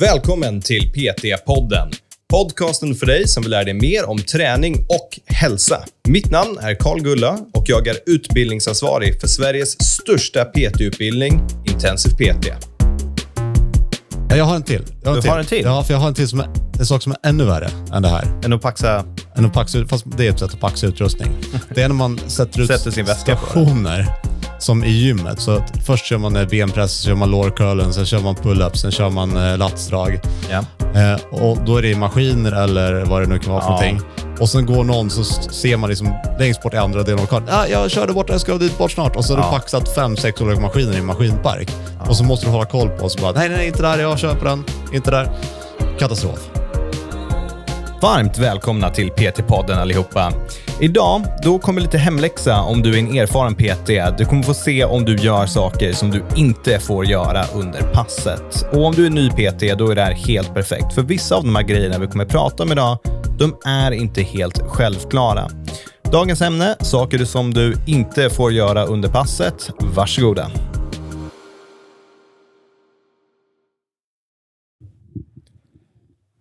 Välkommen till PT-podden. Podcasten för dig som vill lära dig mer om träning och hälsa. Mitt namn är Karl Gulla och jag är utbildningsansvarig för Sveriges största PT-utbildning, Intensiv PT. Ja, Jag har en till. Jag Du har en till? Ja, för jag har en till som är, en sak som är ännu värre än det här. Än att paxa... Än att paxa, ut- fast det är ett sätt att paxa utrustning. Det är när man sätter ut Sätter sin väska på det. Som i gymmet. Så att först kör man eh, benpress, sen kör man lårcurlen, sen kör man pull-ups, sen kör man eh, latsdrag. Ja. Eh, och då är det maskiner eller vad det nu kan vara för Ja. någonting. Och sen går någon så ser man liksom längst bort i andra delen av lokalen. Ah, jag körde bort, jag ska dit bort snart. Och så har Ja. du paxat fem, sex olika maskiner i en maskinpark. Och så måste du hålla koll på och så bara, nej, nej, inte där, jag köper den. Inte där. Katastrof. Varmt välkomna till PT-podden allihopa. Idag då kommer lite hemläxa om du är en erfaren PT. Du kommer få se om du gör saker som du inte får göra under passet. Och om du är ny PT, då är det här helt perfekt. För vissa av de här grejerna vi kommer prata om idag, de är inte helt självklara. Dagens ämne, saker som du inte får göra under passet. Varsågoda.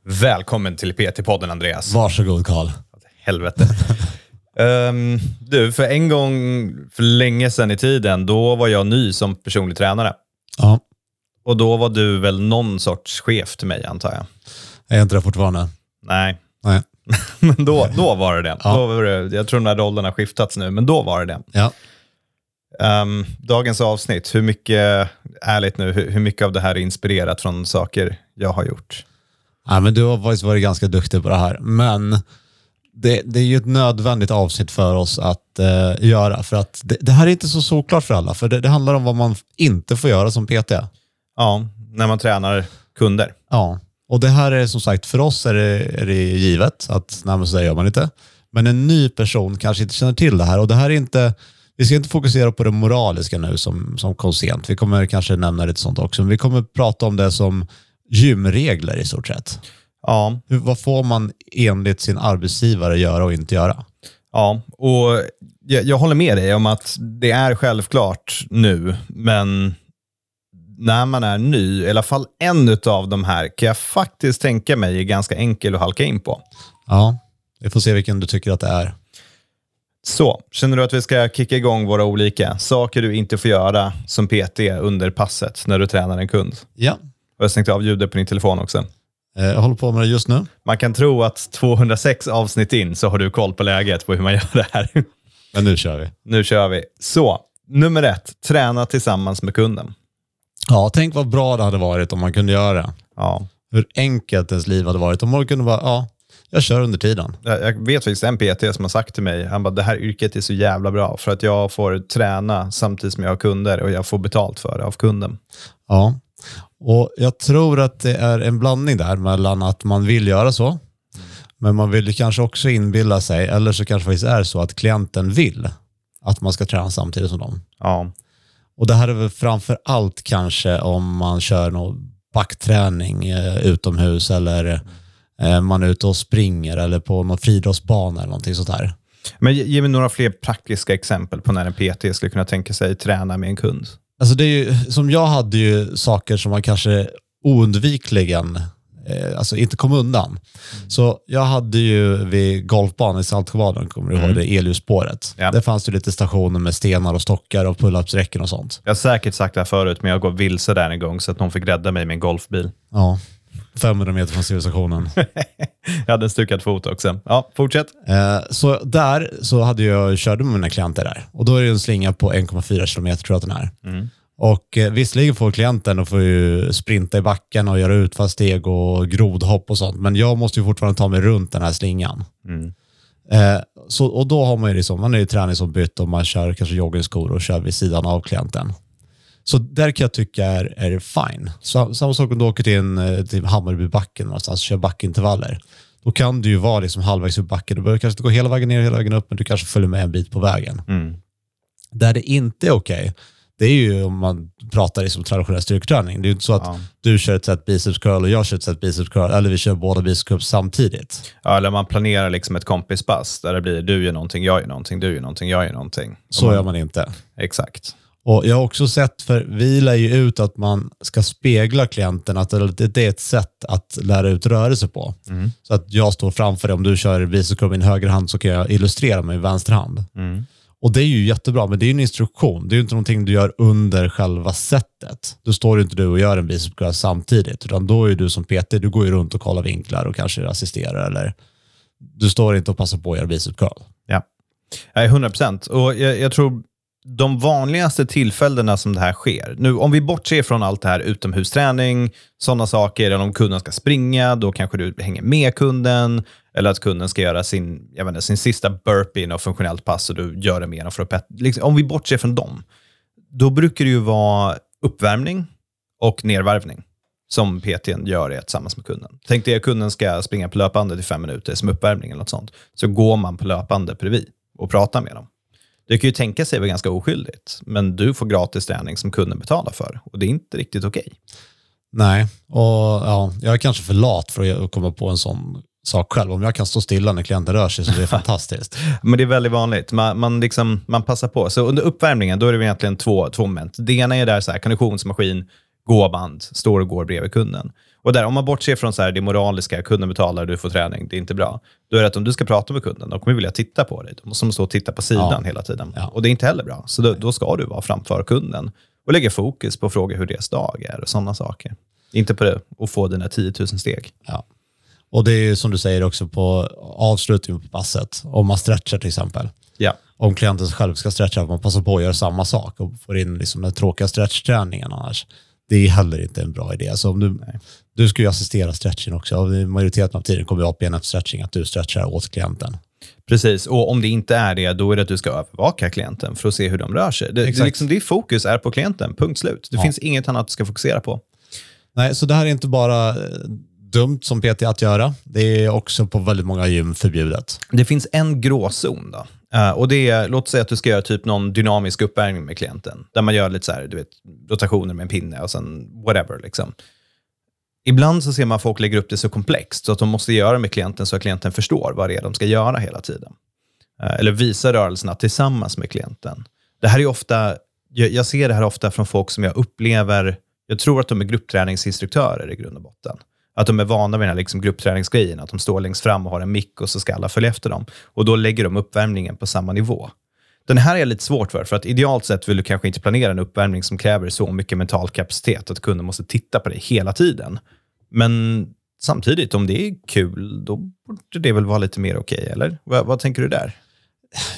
Välkommen till PT-podden Andreas. Varsågod Karl. Helvete. Ehm, du, för en gång för länge sedan i tiden, då var jag ny som personlig tränare. Ja, Och då var du väl någon sorts chef till mig, antar jag? jag är inte det fortfarande. Nej, Nej. men då, då var det det. Ja. Då var det. Jag tror de här rollerna har skiftats nu, men då var det det. Ja. Ehm, dagens avsnitt, hur mycket, ärligt nu, hur, hur mycket av det här är inspirerat från saker jag har gjort? ja, men du har faktiskt varit ganska duktig på det här. Men det, det är ju ett nödvändigt avsnitt för oss att eh, göra. För att det, det här är inte så såklart för alla. För det, det handlar om vad man inte får göra som PT. Ja, när man tränar kunder. Ja, och det här är som sagt, för oss är det, är givet att nej, så där gör man inte. Men en ny person kanske inte känner till det här och det här är inte, vi ska inte fokusera på det moraliska nu som, som kom sent. Vi kommer kanske nämna lite sånt också, men vi kommer prata om det som gymregler i stort sett. Ja, Hur, vad får man enligt sin arbetsgivare göra och inte göra? Ja, och jag, jag håller med dig om att det är självklart nu, men när man är ny, i alla fall en av de här kan jag faktiskt tänka mig är ganska enkel att halka in på. Ja, vi får se vilken du tycker att det är. Så, känner du att vi ska kicka igång våra olika saker du inte får göra som PT under passet när du tränar en kund? Ja, Och jag stängt av ljudet på din telefon också. Eh, jag håller på med det just nu. Man kan tro att 206 avsnitt in så har du koll på läget på hur man gör det här. Men nu kör vi. Nu kör vi. Så, nummer ett, träna tillsammans med kunden. Ja, tänk vad bra det hade varit om man kunde göra det. Ja, hur enkelt ens liv hade varit om man kunde bara, ja, jag kör under tiden. Jag jag vet faktiskt en PT som har sagt till mig, han bara, det här yrket är så jävla bra för att jag får träna samtidigt som jag har kunder och jag får betalt för det av kunden. Ja, och jag tror att det är en blandning där mellan att man vill göra så, men man vill kanske också inbilla sig, eller så kanske det är så att klienten vill att man ska träna samtidigt som dem. Ja, Och det här är väl framför allt kanske om man kör någon backträning eh, utomhus eller eh, man är ute och springer eller på någon friidrottsbana eller någonting sånt där. men ge, ge mig några fler praktiska exempel på när en PT skulle kunna tänka sig träna med en kund. Alltså det är ju, som jag hade ju saker som man kanske oundvikligen eh, alltså inte kom undan. Så jag hade ju vid golfbanan i Saltsjöbaden, kommer du ihåg det, elljusspåret. Ja. Där fanns det lite stationer med stenar och stockar och pull-ups-räcken och sånt. Jag har säkert sagt det här förut, men jag går vilse där en gång så att någon fick rädda mig med en golfbil. Ja, 500 meter från civilisationen. jag hade en stukad fot också. Ja, fortsätt. Eh, så där så hade jag, körde med mina klienter där. Och då är det en slinga på 1,4 kilometer tror jag att den är. Och eh, visserligen får klienten och får ju sprinta i backen och göra utfallssteg och grodhopp och sånt. Men jag måste ju fortfarande ta mig runt den här slingan. Eh, så, och då har man ju liksom, man är ju träningsombytt och man kör kanske joggingskor och kör vid sidan av klienten. Så där kan jag tycka är, är fine. Så, samma sak om du åker till, en, eh, till Hammarbybacken någonstans och kör backintervaller. Då kan du ju vara liksom halvvägs upp backen. Du behöver kanske inte gå hela vägen ner hela vägen upp, men du kanske följer med en bit på vägen. Mm. Där det inte är okej, det är ju om man pratar liksom traditionell styrketräning. Det är ju inte så att Ja. du kör ett set biceps curl och jag kör ett set biceps curl, eller vi kör båda biceps curl samtidigt. Ja, eller man planerar liksom ett kompispass där det blir du gör någonting, jag gör någonting, du gör någonting, jag gör någonting. Så gör man inte. Exakt. Och Jag har också sett, för vi lär ju ut att man ska spegla klienten, att det är ett sätt att lära ut rörelse på. Mm. Så att jag står framför dig, om du kör biceps min höger hand så kan jag illustrera med vänster hand. Mm. Och det är ju jättebra, men det är en instruktion. Det är ju inte någonting du gör under själva sättet. Då står inte du och gör en biceps samtidigt, utan då är du som PT, du går ju runt och kollar vinklar och kanske assisterar, eller du står inte och passar på att göra biceps curl. Ja, Nej, 100 procent. Och jag, jag tror de vanligaste tillfällena som det här sker, nu om vi bortser från allt det här utomhusträning, sådana saker, eller om kunden ska springa, då kanske du hänger med kunden, eller att kunden ska göra sin, jag inte, sin sista burpee i något funktionellt pass och du gör det med dem för att pet, liksom, Om vi bortser från dem, då brukar det ju vara uppvärmning och nedvarvning som PTn gör det tillsammans med kunden. Tänk dig att kunden ska springa på löpande i fem minuter som uppvärmning eller något sånt. Så går man på löpande bredvid och pratar med dem. Det kan ju tänka sig vara ganska oskyldigt, men du får gratis träning som kunden betalar för och det är inte riktigt okej. Okay. Nej, och ja, jag är kanske för lat för att komma på en sån sak själv. Om jag kan stå stilla när klienten rör sig så det är fantastiskt. Men det är väldigt vanligt. Man, man, liksom, man passar på. Så under uppvärmningen då är det egentligen två, två moment. Det ena är där så här, konditionsmaskin, gåband, står och går bredvid kunden. Och där, om man bortser från så här, det moraliska, kunden betalar, du får träning, det är inte bra. Då är det att om du ska prata med kunden, de kommer vilja titta på dig. De måste stå och titta på sidan ja. hela tiden. Ja. Och det är inte heller bra. Så då, då, ska du vara framför kunden och lägga fokus på frågor hur deras dag är och sådana saker. Inte på det att få dina 10 000 steg. Ja. Och det är som du säger också på avslutningen på passet, om man stretchar till exempel. Ja. Om klienten själv ska stretcha, man passar på att göra samma sak och får in liksom den tråkiga stretchträningen annars det är heller inte en bra idé. Så om du, du ska ju assistera stretching också. Majoriteten av tiden kommer APNF-stretching att du stretchar åt klienten. Precis, och om det inte är det, då är det att du ska övervaka klienten för att se hur de rör sig. Det, det, liksom, ditt fokus är på klienten, punkt slut. Det ja. finns inget annat du ska fokusera på. Nej, så det här är inte bara eh, dumt som PT att göra. Det är också på väldigt många gym förbjudet. Det finns en gråzon då. Uh, och det är, låt säga att du ska göra typ någon dynamisk uppvärmning med klienten, där man gör lite så här, du vet, rotationer med en pinne och sen whatever. Liksom. Ibland så ser man folk lägger upp det så komplext, så att de måste göra det med klienten så att klienten förstår vad det är de ska göra hela tiden. Uh, eller visa rörelserna tillsammans med klienten. Det här är ofta, jag, jag ser det här ofta från folk som jag upplever, jag tror att de är gruppträningsinstruktörer i grund och botten. Att de är vana vid den här liksom gruppträningsgrejen, att de står längst fram och har en mick och så ska alla följa efter dem. Och då lägger de uppvärmningen på samma nivå. Den här är lite svårt för, för att idealt sett vill du kanske inte planera en uppvärmning som kräver så mycket mental kapacitet att kunden måste titta på dig hela tiden. Men samtidigt, om det är kul, då borde det väl vara lite mer okej, okay, eller? Vad, vad, tänker du där?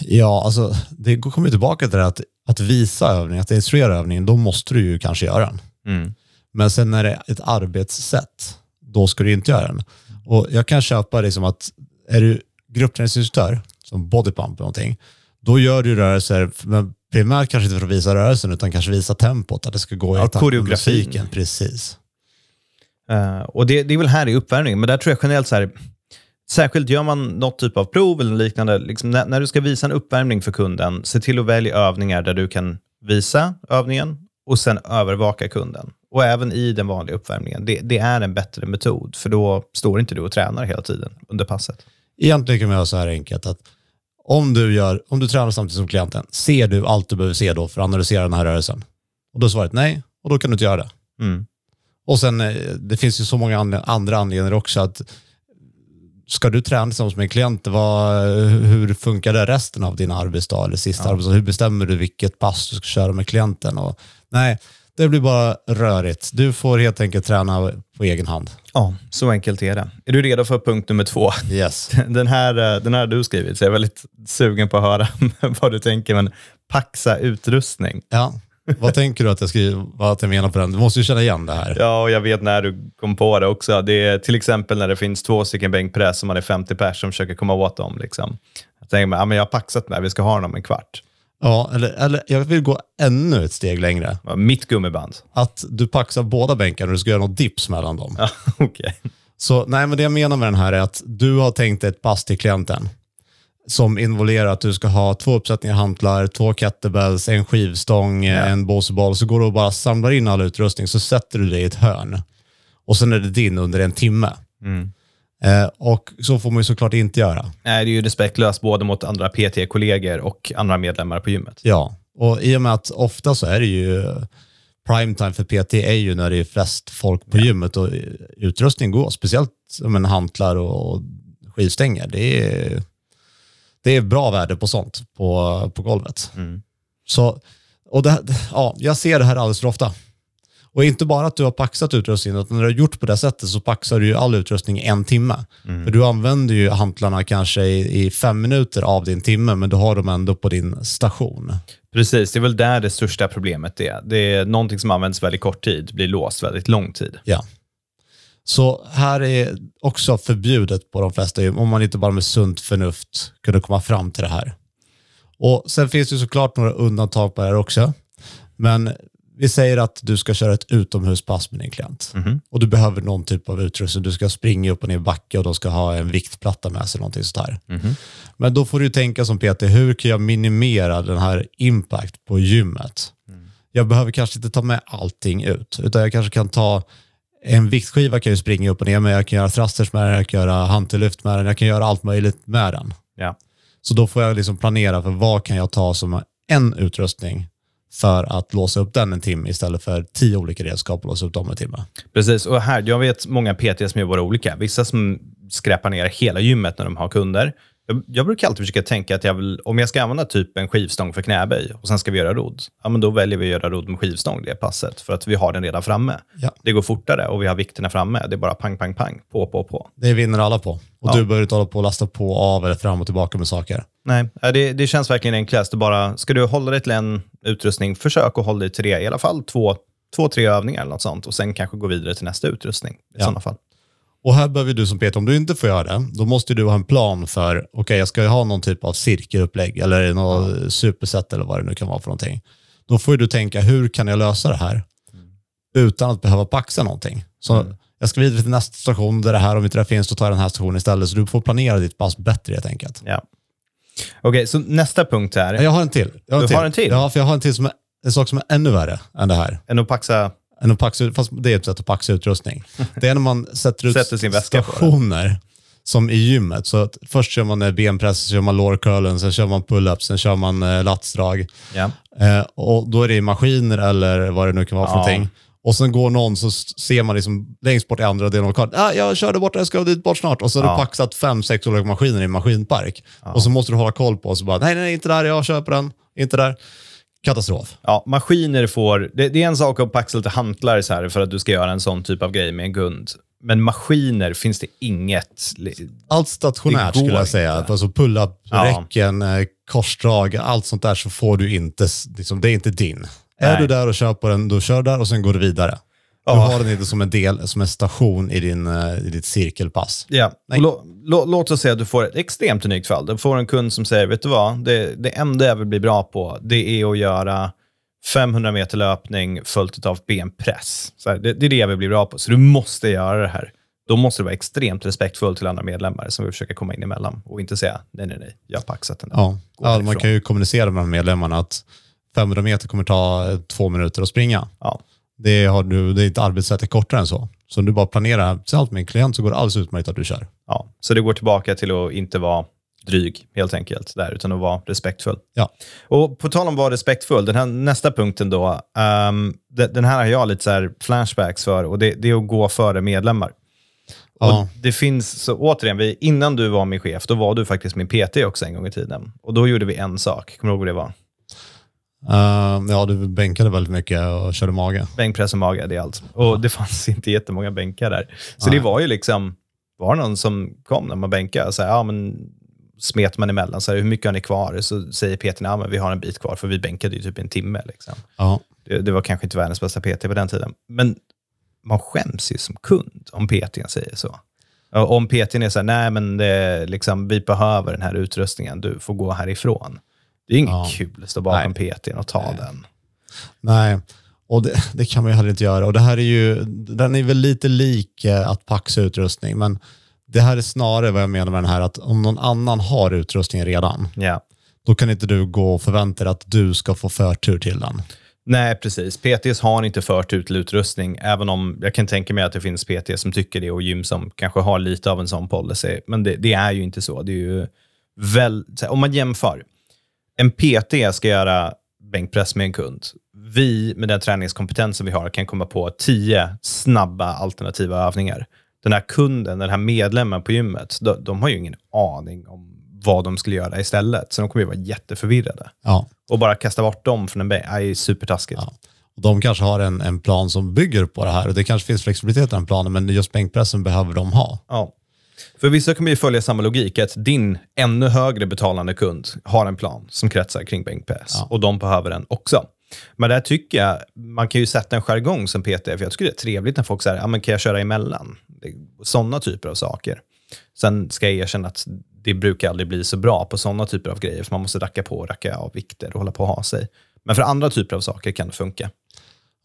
Ja, alltså det kommer tillbaka till det att, att visa övningen, att instruera övningen, då måste du ju kanske göra den. Mm. Men sen är det ett arbetssätt då ska du inte göra den. Och jag kan köpa det som att är du gruppträningsinstruktör, som bodypump eller någonting, då gör du rörelser, men primärt kanske inte för att visa rörelsen, utan kanske visa tempot, att det ska gå i ja, koreografin. Precis. Uh, och det, det, är väl här i uppvärmningen, men där tror jag generellt så här, särskilt gör man något typ av prov eller liknande, liksom när, när, du ska visa en uppvärmning för kunden, se till att välja övningar där du kan visa övningen och sen övervaka kunden. Och även i den vanliga uppvärmningen. Det, det, är en bättre metod, för då står inte du och tränar hela tiden under passet. Egentligen kan man göra så här enkelt att om du, gör, om du tränar samtidigt som klienten, ser du allt du behöver se då för att analysera den här rörelsen? Och då är svaret nej, och då kan du inte göra det. Mm. Och sen, eh, det finns ju så många andra anledningar också att ska du träna tillsammans med en klient, vad, hur funkar det resten av din arbetsdag eller sista ja. arbetsdag? Hur bestämmer du vilket pass du ska köra med klienten? Och, nej, det blir bara rörigt. Du får helt enkelt träna på egen hand. Ja, så enkelt är det. Är du redo för punkt nummer två? Yes. Den här, eh, den här har du skrivit, så jag är väldigt sugen på att höra vad du tänker. Men paxa utrustning. Ja. Vad tänker du att jag, skriver, vad jag menar på den? Du måste ju känna igen det här. Ja, och jag vet när du kom på det också. Det är till exempel när det finns två stycken bänkpress och man är 50 pers som försöker komma åt dem. Liksom. Jag tänker ja, men jag har paxat med, vi ska ha dem en kvart. Ja, eller, eller jag vill gå ännu ett steg längre. Mitt gummiband. Att du paxar båda bänkarna och du ska göra något dips mellan dem. Ja, okay. Så nej, men det jag menar med den här är att du har tänkt ett pass till klienten som involverar att du ska ha två uppsättningar hantlar, två kettlebells, en skivstång, ja. en båseboll. Så går du och bara samlar in all utrustning, så sätter du dig i ett hörn. Och sen är det din under en timme. Mm. Eh, och så får man ju såklart inte göra. Nej, det är ju respektlöst både mot andra PT-kollegor och andra medlemmar på gymmet. Ja, Och i och med att ofta så är det ju primetime för PT är ju när det är flest folk på gymmet och utrustning går, speciellt men, hantlar och skivstänger. Det är, det är bra värde på sånt på, på golvet. Mm. Så, och det, ja, jag ser det här alldeles för ofta. Och inte bara att du har paxat utrustningen, utan när du har gjort på det sättet så paxar du ju all utrustning i en timme. För du använder ju hantlarna kanske i, i fem minuter av din timme, men du har dem ändå på din station. Precis, det är väl där det största problemet är. Det är någonting som används väldigt kort tid, blir låst väldigt lång tid. Ja. Så här är också förbjudet på de flesta gym, om man inte bara med sunt förnuft kunde komma fram till det här. Och Sen finns det såklart några undantag på det här också. Men vi säger att du ska köra ett utomhuspass med din klient. Och du behöver någon typ av utrustning. Du ska springa upp och ner backe och de ska ha en viktplatta med sig. Någonting sånt här. Men då får du tänka som Peter, hur kan jag minimera den här impact på gymmet? Jag behöver kanske inte ta med allting ut, utan jag kanske kan ta en viktskiva kan jag springa upp och ner med, jag kan göra thrusters med den, jag kan göra hantellyft med den, jag kan göra allt möjligt med den. Ja. Så då får jag liksom planera för vad kan jag ta som en utrustning för att låsa upp den en timme istället för tio olika redskap och låsa upp dem en timme. Precis, och här, jag vet många PT som gör våra olika. Vissa som skräpar ner hela gymmet när de har kunder. Jag, jag brukar alltid försöka tänka att jag vill, om jag ska använda typ en skivstång för knäböj och sen ska vi göra rodd, ja, men då väljer vi att göra rodd med skivstång det passet, för att vi har den redan framme. Ja. Det går fortare och vi har vikterna framme. Det är bara pang, pang, pang, på, på, på. Det vinner alla på. Och Ja. du behöver inte hålla på och lasta på av eller fram och tillbaka med saker. Nej, det, det känns verkligen enklast. Det bara, ska du hålla dig till en utrustning, försök att hålla dig till det. I alla fall två, två tre övningar eller något sånt och sen kanske gå vidare till nästa utrustning. I Ja. sådana fall. Och här behöver du som Peter, om du inte får göra det, då måste du ha en plan för, okej jag ska ju ha någon typ av cirkelupplägg eller något superset eller vad det nu kan vara för någonting. Då får ju du tänka, hur kan jag lösa det här utan att behöva paxa någonting? Så jag ska vidare till nästa station där det här, om inte det finns, då tar jag den här stationen istället. Så du får planera ditt pass bättre helt enkelt. Ja. Okej, så nästa punkt Ja, Jag har en till. Jag har Du har en till? Ja, för jag har en till som är, en sak som är ännu värre än det här. än att paxa än att ut- fast det är ett sätt att paxa utrustning. Det är när man sätter ut Sätter sin väska på stationer som i gymmet. Så först kör man benpress, sen kör man lårcurlen, sen kör man pull-ups, sen kör man eh, latsdrag. Ja. Eh, och då är det i maskiner eller vad det nu kan vara för Ja. någonting. Och sen går någon så ser man liksom längst bort i andra delen av lokalen. Ah, jag körde bort, jag ska dit bort snart. Och så har Ja. du paxat fem, sex olika maskiner i en maskinpark. Och så måste du hålla koll på och så bara, nej, nej, inte där, jag köper den, inte där. Katastrof. Ja, maskiner får... Det, det är en sak att paxa lite hantlar så här för att du ska göra en sån typ av grej med en gund. Men maskiner finns det inget... Allt stationärt skulle jag säga. inte. Alltså pull-up, Ja. räcken, eh, korsdrag, allt sånt där så får du inte, liksom, det är inte din. Är Nej. du där och kör på den, då kör där och sen går du vidare. Du har den inte som en del, som en station i, din, eh, i ditt cirkelpass. Ja, lå, lå, låt oss säga att du får ett extremt unikt fall. Du får en kund som säger, vet du vad, det, det enda jag vill bli bra på, det är att göra 500 meter löpning följt av benpress. Så här, det, det är det jag vill bli bra på, så du måste göra det här. Då måste du vara extremt respektfull till andra medlemmar som vill försöka komma in emellan och inte säga, nej, nej, nej, jag har paxat den. där." Ja. Ja, man kan ju kommunicera med medlemmarna att 500 meter kommer ta eh, två minuter att springa. Ja. Det, har du, det är inte arbetssättet kortare än så. Så om du bara planerar tillsammans med en klient så går det alldeles utmärkt att du kör. Ja, så det går tillbaka till att inte vara dryg, helt enkelt, där, utan att vara respektfull. Ja. Och på tal om att vara respektfull, den här nästa punkten då, de- den här har jag lite så flashbacks för, och det, det är att gå före medlemmar. Ja. Och det finns, så återigen, vi, innan du var min chef, då var du faktiskt min PT också en gång i tiden. Och då gjorde vi en sak, kommer du ihåg vad det var? Eh, ja, du bänkade väldigt mycket och körde mage. Bänkpress och mage, det är allt. Och det fanns inte jättemånga bänkar där. Så det var ju liksom, var det någon som kom när man bänkade, så här, ja men smet man emellan, så här, hur mycket har ni kvar? Så säger PT, ja men vi har en bit kvar, för vi bänkade ju typ en timme. Liksom. Ja. Det, det var kanske inte världens bästa PT på den tiden. Men man skäms ju som kund om PT säger så. Och Om PT är så här, nej men det, liksom, vi behöver den här utrustningen, du får gå härifrån. Det är inget Ja. kul att stå bakom Nej. PT och ta den. Nej, och det, det kan man ju heller inte göra. Och det här är ju, den är väl lite lik eh, att paxa utrustning, men det här är snarare vad jag menar med den här att om någon annan har utrustningen redan, Ja. då kan inte du gå och förvänta dig att du ska få förtur till den. Nej, precis. PTs har inte förtur till utrustning, även om jag kan tänka mig att det finns PT som tycker det och gym som kanske har lite av en sån policy. Men det, det är ju inte så. Det är ju väl, om man jämför, en PT ska göra bänkpress med en kund. Vi, med den träningskompetensen vi har, kan komma på tio snabba alternativa övningar. Den här kunden, den här medlemmen på gymmet, de, de har ju ingen aning om vad de skulle göra istället. Så de kommer ju vara jätteförvirrade. Ja. Och bara kasta bort dem från en bänk är supertaskigt. Ja. Och de kanske har en, en plan som bygger på det här och det kanske finns flexibilitet i den planen, men just bänkpressen behöver de ha. Ja. För vissa kommer ju följa samma logik, att din ännu högre betalande kund har en plan som kretsar kring bänkpress Ja. och de behöver den också. Men där tycker jag, man kan ju sätta en jargong som PT, för jag tycker det är trevligt när folk säger, ja men kan jag köra emellan? Sådana typer av saker. Sen ska jag erkänna att det brukar aldrig bli så bra på sådana typer av grejer, för man måste racka på och racka av vikter och hålla på att ha sig. Men för andra typer av saker kan det funka.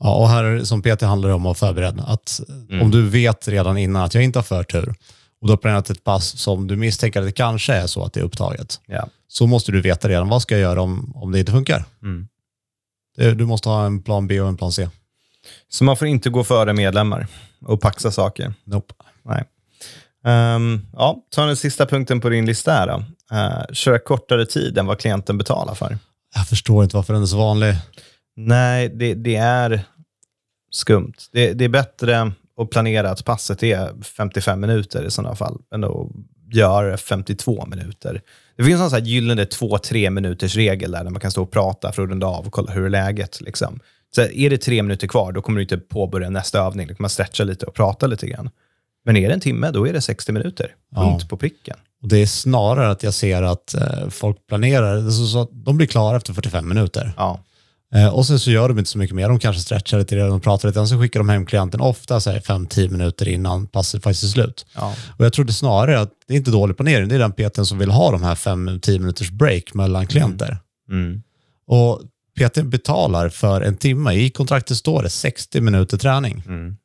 Ja, och här som PT handlar det om att förbereda. Att Mm. Om du vet redan innan att jag inte har förtur och du har planerat ett pass som du misstänker att det kanske är så att det är upptaget, Ja. så måste du veta redan vad ska jag göra om, om det inte funkar. Mm. Du måste ha en plan B och en plan C. Så man får inte gå före medlemmar och paxa saker. Nope. Nej. Ehm, ja, ta den sista punkten på din lista här då. Uh, köra kortare tid än vad klienten betalar för. Jag förstår inte varför den är så vanlig. Nej, det, det är skumt. Det, det är bättre att planera att passet är 55 minuter i sådana fall, än att göra 52 minuter. Det finns en sån här gyllene 2-3 minuters regel där, där man kan stå och prata för att runda av och kolla hur är läget. Liksom. Så är det tre minuter kvar, då kommer du inte påbörja nästa övning. Då kan man stretcha lite och prata lite grann. Men är det en timme, då är det 60 minuter. Punkt Ja. på pricken. Och det är snarare att jag ser att eh, folk planerar, så, så de blir klara efter 45 minuter. Ja. Eh, och sen så gör de inte så mycket mer. De kanske stretchar lite redan och pratar lite, och så skickar de hem klienten ofta 5-10 minuter innan passet faktiskt är slut. Ja. Och jag trodde snarare att det är inte dålig planering, det är den PTn som vill ha de här 5-10 minuters break mellan klienter. Mm. Och PTn betalar för en timme, i kontraktet står det 60 minuter träning. Mm.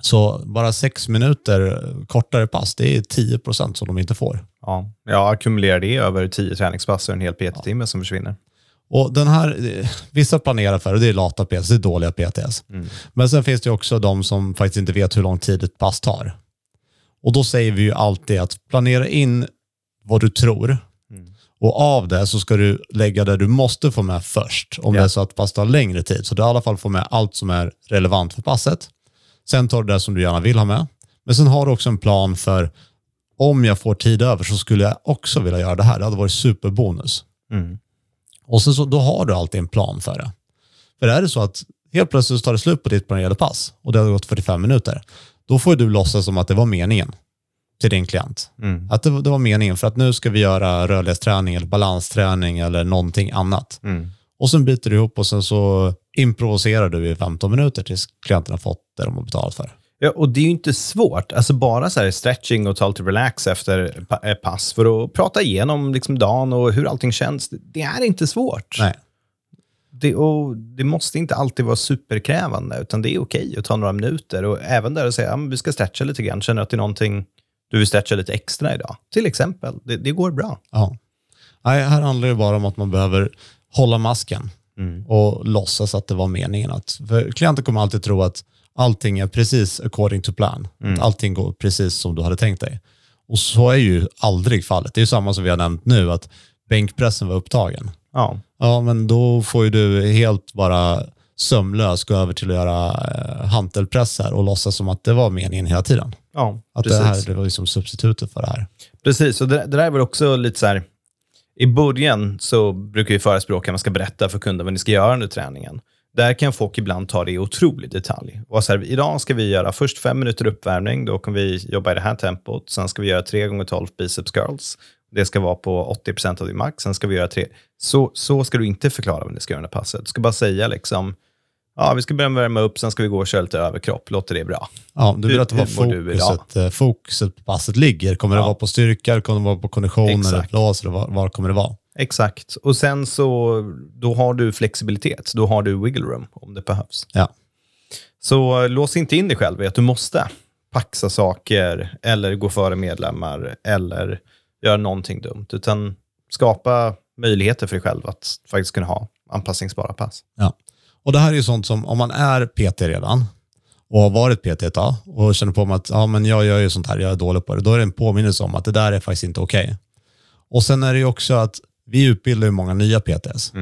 Så bara 6 minuter kortare pass, det är 10 procent som de inte får. Ja. Jag ackumulerar det över 10 träningspass och en hel PT-timme som försvinner. Och den här, eh, vissa planerar för det, det är lata PTs, det är dåliga PTs. Men sen finns det också de som faktiskt inte vet hur lång tid ett pass tar. Och då säger vi ju alltid att planera in vad du tror och av det så ska du lägga det du måste få med först. Om Ja. det är så att passet tar längre tid. Så du i alla fall får med allt som är relevant för passet. Sen tar du det som du gärna vill ha med. Men sen har du också en plan för om jag får tid över så skulle jag också vilja göra det här. Det hade varit superbonus. Mm. Och sen så, då har du alltid en plan för det. För är det så att helt plötsligt tar det slut på ditt planerade pass och det har gått 45 minuter, då får du låtsas som att det var meningen till din klient. Mm. Att det, det var meningen för att nu ska vi göra rörlighetsträning eller balansträning eller någonting annat. Mm. Och sen byter du ihop och sen så improviserar du i 15 minuter tills klienten har fått det de har betalat för. Ja, och det är ju inte svårt. Alltså bara så här stretching och ta lite relax efter eh, pass för att prata igenom liksom dagen och hur allting känns. Det är inte svårt. Nej. Det, och det måste inte alltid vara superkrävande, utan det är okej att ta några minuter. Och även där att säga att vi ska stretcha lite grann. Känner du att det är någonting du vill stretcha lite extra idag? Till exempel. Det, det går bra. Ja. Nej, här handlar det bara om att man behöver hålla masken och låtsas att det var meningen. Att, för klienten kommer alltid tro att allting är precis according to plan. Att allting går precis som du hade tänkt dig. Och så är ju aldrig fallet. Det är ju samma som vi har nämnt nu, att bänkpressen var upptagen. Ja. Ja, men då får ju du helt bara sömlös gå över till att göra eh, hantelpressar och låtsas som att det var meningen hela tiden. Ja, Att precis. det här det var liksom substitutet för det här. Precis, och det, det där är väl också lite så här, i början så brukar vi förespråka att man ska berätta för kunden vad ni ska göra under träningen. Där kan folk ibland ta det i otrolig detalj. Och så här, idag ska vi göra först fem minuter uppvärmning, då kommer vi jobba i det här tempot. Sen ska vi göra 3 gånger 12 biceps curls. Det ska vara på 80% av din max. Sen ska vi göra tre. Så, så ska du inte förklara vad ni ska göra under passet. Du ska bara säga liksom, ja, vi ska börja att värma upp, sen ska vi gå och köra lite överkropp. Låter det bra? Ja, du Hur- berättar var du fokuset, eh, fokuset på passet ligger. Kommer det Ja. vara på styrka, kommer det vara på kondition eller Exakt. Eller var, var kommer det vara? Exakt. Och sen så, då har du flexibilitet. Då har du wiggle room om det behövs. Ja. Så eh, lås inte in dig själv i att du måste paxa saker eller gå före medlemmar eller göra någonting dumt. Utan skapa möjligheter för dig själv att faktiskt kunna ha anpassningsbara pass. Ja. Och det här är ju sånt som, om man är PT redan och har varit PT ett tag och känner på mig att ja, men jag gör ju sånt här, jag är dålig på det, då är det en påminnelse om att det där är faktiskt inte okej. Och sen är det ju också att vi utbildar ju många nya PTs.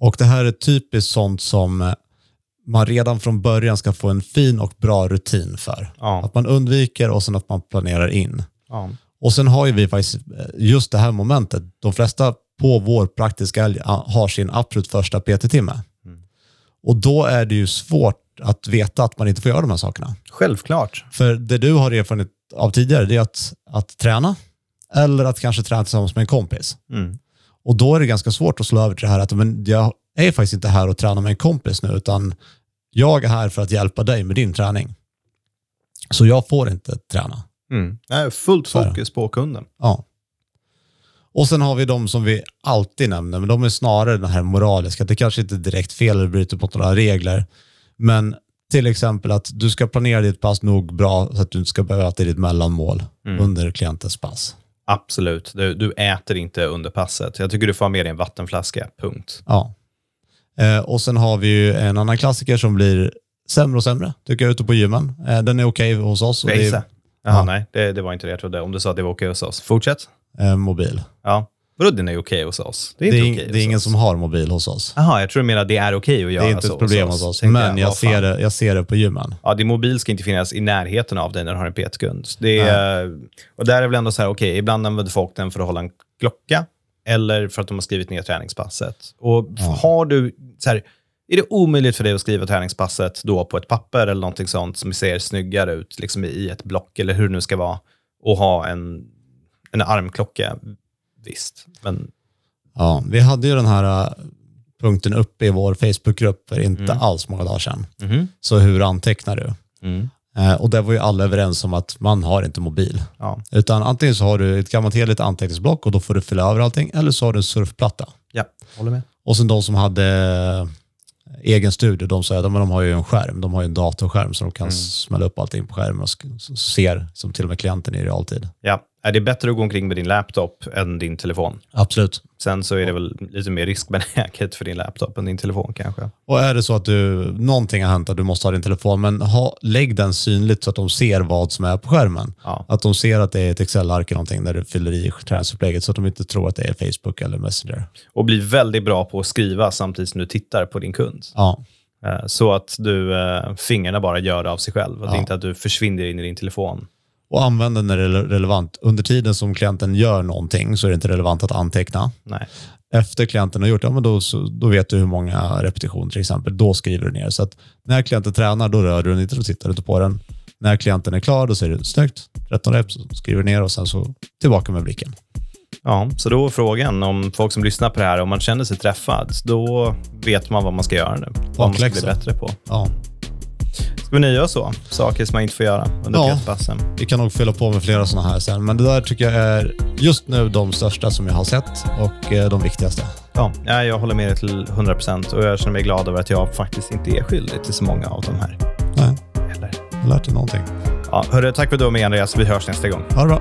Och det här är typiskt sånt som man redan från början ska få en fin och bra rutin för. Ja. Att man undviker och sen att man planerar in. Ja. Och sen har ju vi faktiskt eh, just det här momentet. De flesta på vår praktiska älg a- har sin absolut första PT-timme. Och då är det ju svårt att veta att man inte får göra de här sakerna. Självklart. För det du har erfarenhet av tidigare, det är att, att träna eller att kanske träna tillsammans med en kompis. Mm. Och då är det ganska svårt att slå över till det här att men jag är faktiskt inte här och tränar med en kompis nu, utan jag är här för att hjälpa dig med din träning. Så jag får inte träna. Mm. Nej, fullt fokus på kunden. Ja. Och sen har vi de som vi alltid nämner, men de är snarare den här moraliska. Det kanske inte är direkt fel eller bryter mot några regler, men till exempel att du ska planera ditt pass nog bra så att du inte ska behöva äta ditt mellanmål under klientens pass. Absolut. Du, du äter inte under passet. Jag tycker du får ha med dig en vattenflaska. Punkt. Ja. Eh, och sen har vi ju en annan klassiker som blir sämre och sämre, tycker jag, ute på gymmen. Eh, den är okej hos oss. Race. Jaha, Ja. nej, det, det var inte det jag trodde. Om du sa att det var okej hos oss. Fortsätt. eh, mobil. Ja. Vadå, den är okej hos oss? Det är Det är, okej det är ingen oss. som har mobil hos oss. Jaha, jag tror du menar att det är okej att Det göra är inte så ett problem hos oss, Tänkte men jag, vad ser det, jag ser det på gymmen. Ja, din mobil ska inte finnas i närheten av dig när du har en PT-kund. Det är, och där är väl ändå så här, okej, ibland använder folk den för att hålla en klocka eller för att de har skrivit ner träningspasset. Och har du, så här, är det omöjligt för dig att skriva träningspasset då på ett papper eller någonting sånt som ser snyggare ut liksom i ett block eller hur det nu ska vara och ha en, en armklocka? Visst, men Ja, vi hade ju den här äh, punkten uppe i vår Facebookgrupp för inte alls många dagar sedan. Mhm. Så hur antecknar du? mm, Eh, och där var ju alla överens om att man har inte mobil. ja. Utan antingen så har du ett gammalt heligt anteckningsblock och då får du fylla över allting, eller så har du en surfplatta. ja, håller med. Och sen de som hade egen studio, de sa att de, har ju en skärm, de har ju en datorskärm så de kan smälla upp allting på skärmen och ser som till och med klienten i realtid. Ja. Är det bättre att gå omkring med din laptop än din telefon? Absolut. Sen så är det väl lite mer riskbenäget för din laptop än din telefon kanske. Och är det så att du, någonting har hänt att du måste ha din telefon, men ha, lägg den synligt så att de ser vad som är på skärmen. Ja. Att de ser att det är ett Excel-ark eller någonting där du fyller i träningsupplägget så att de inte tror att det är Facebook eller Messenger. Och bli väldigt bra på att skriva samtidigt som du tittar på din kund. Ja, Eh, Så att du, eh, fingrarna bara gör det av sig själv. Att Ja. inte att du försvinner in i din telefon. Och använd den när det är relevant. Under tiden som klienten gör någonting så är det inte relevant att anteckna. Nej. Efter klienten har gjort det, ja, men då, så, då vet du hur många repetitioner till exempel. Då skriver du ner. Så att när klienten tränar, då rör du den inte, då tittar du inte på den. När klienten är klar, då säger du snyggt, 13 reps, skriver du ner och sen så tillbaka med blicken. Ja, så då är frågan om folk som lyssnar på det här, om man känner sig träffad, då vet man vad man ska göra nu. Vad man ska bli bättre på. Ja. Ska nöja oss så? Saker som man inte får göra under Ja. PT-passen. Vi kan nog fylla på med flera sådana här sen, men det där tycker jag är just nu de största som jag har sett och eh, de viktigaste. Ja, ja, jag håller med dig till 100% och jag känner mig glad över att jag faktiskt inte är skyldig till så många av de här. Nej, Eller? jag har lärt dig någonting. Ja, hörru, tack för att du var med Andreas. Vi hörs nästa gång. Ha det bra.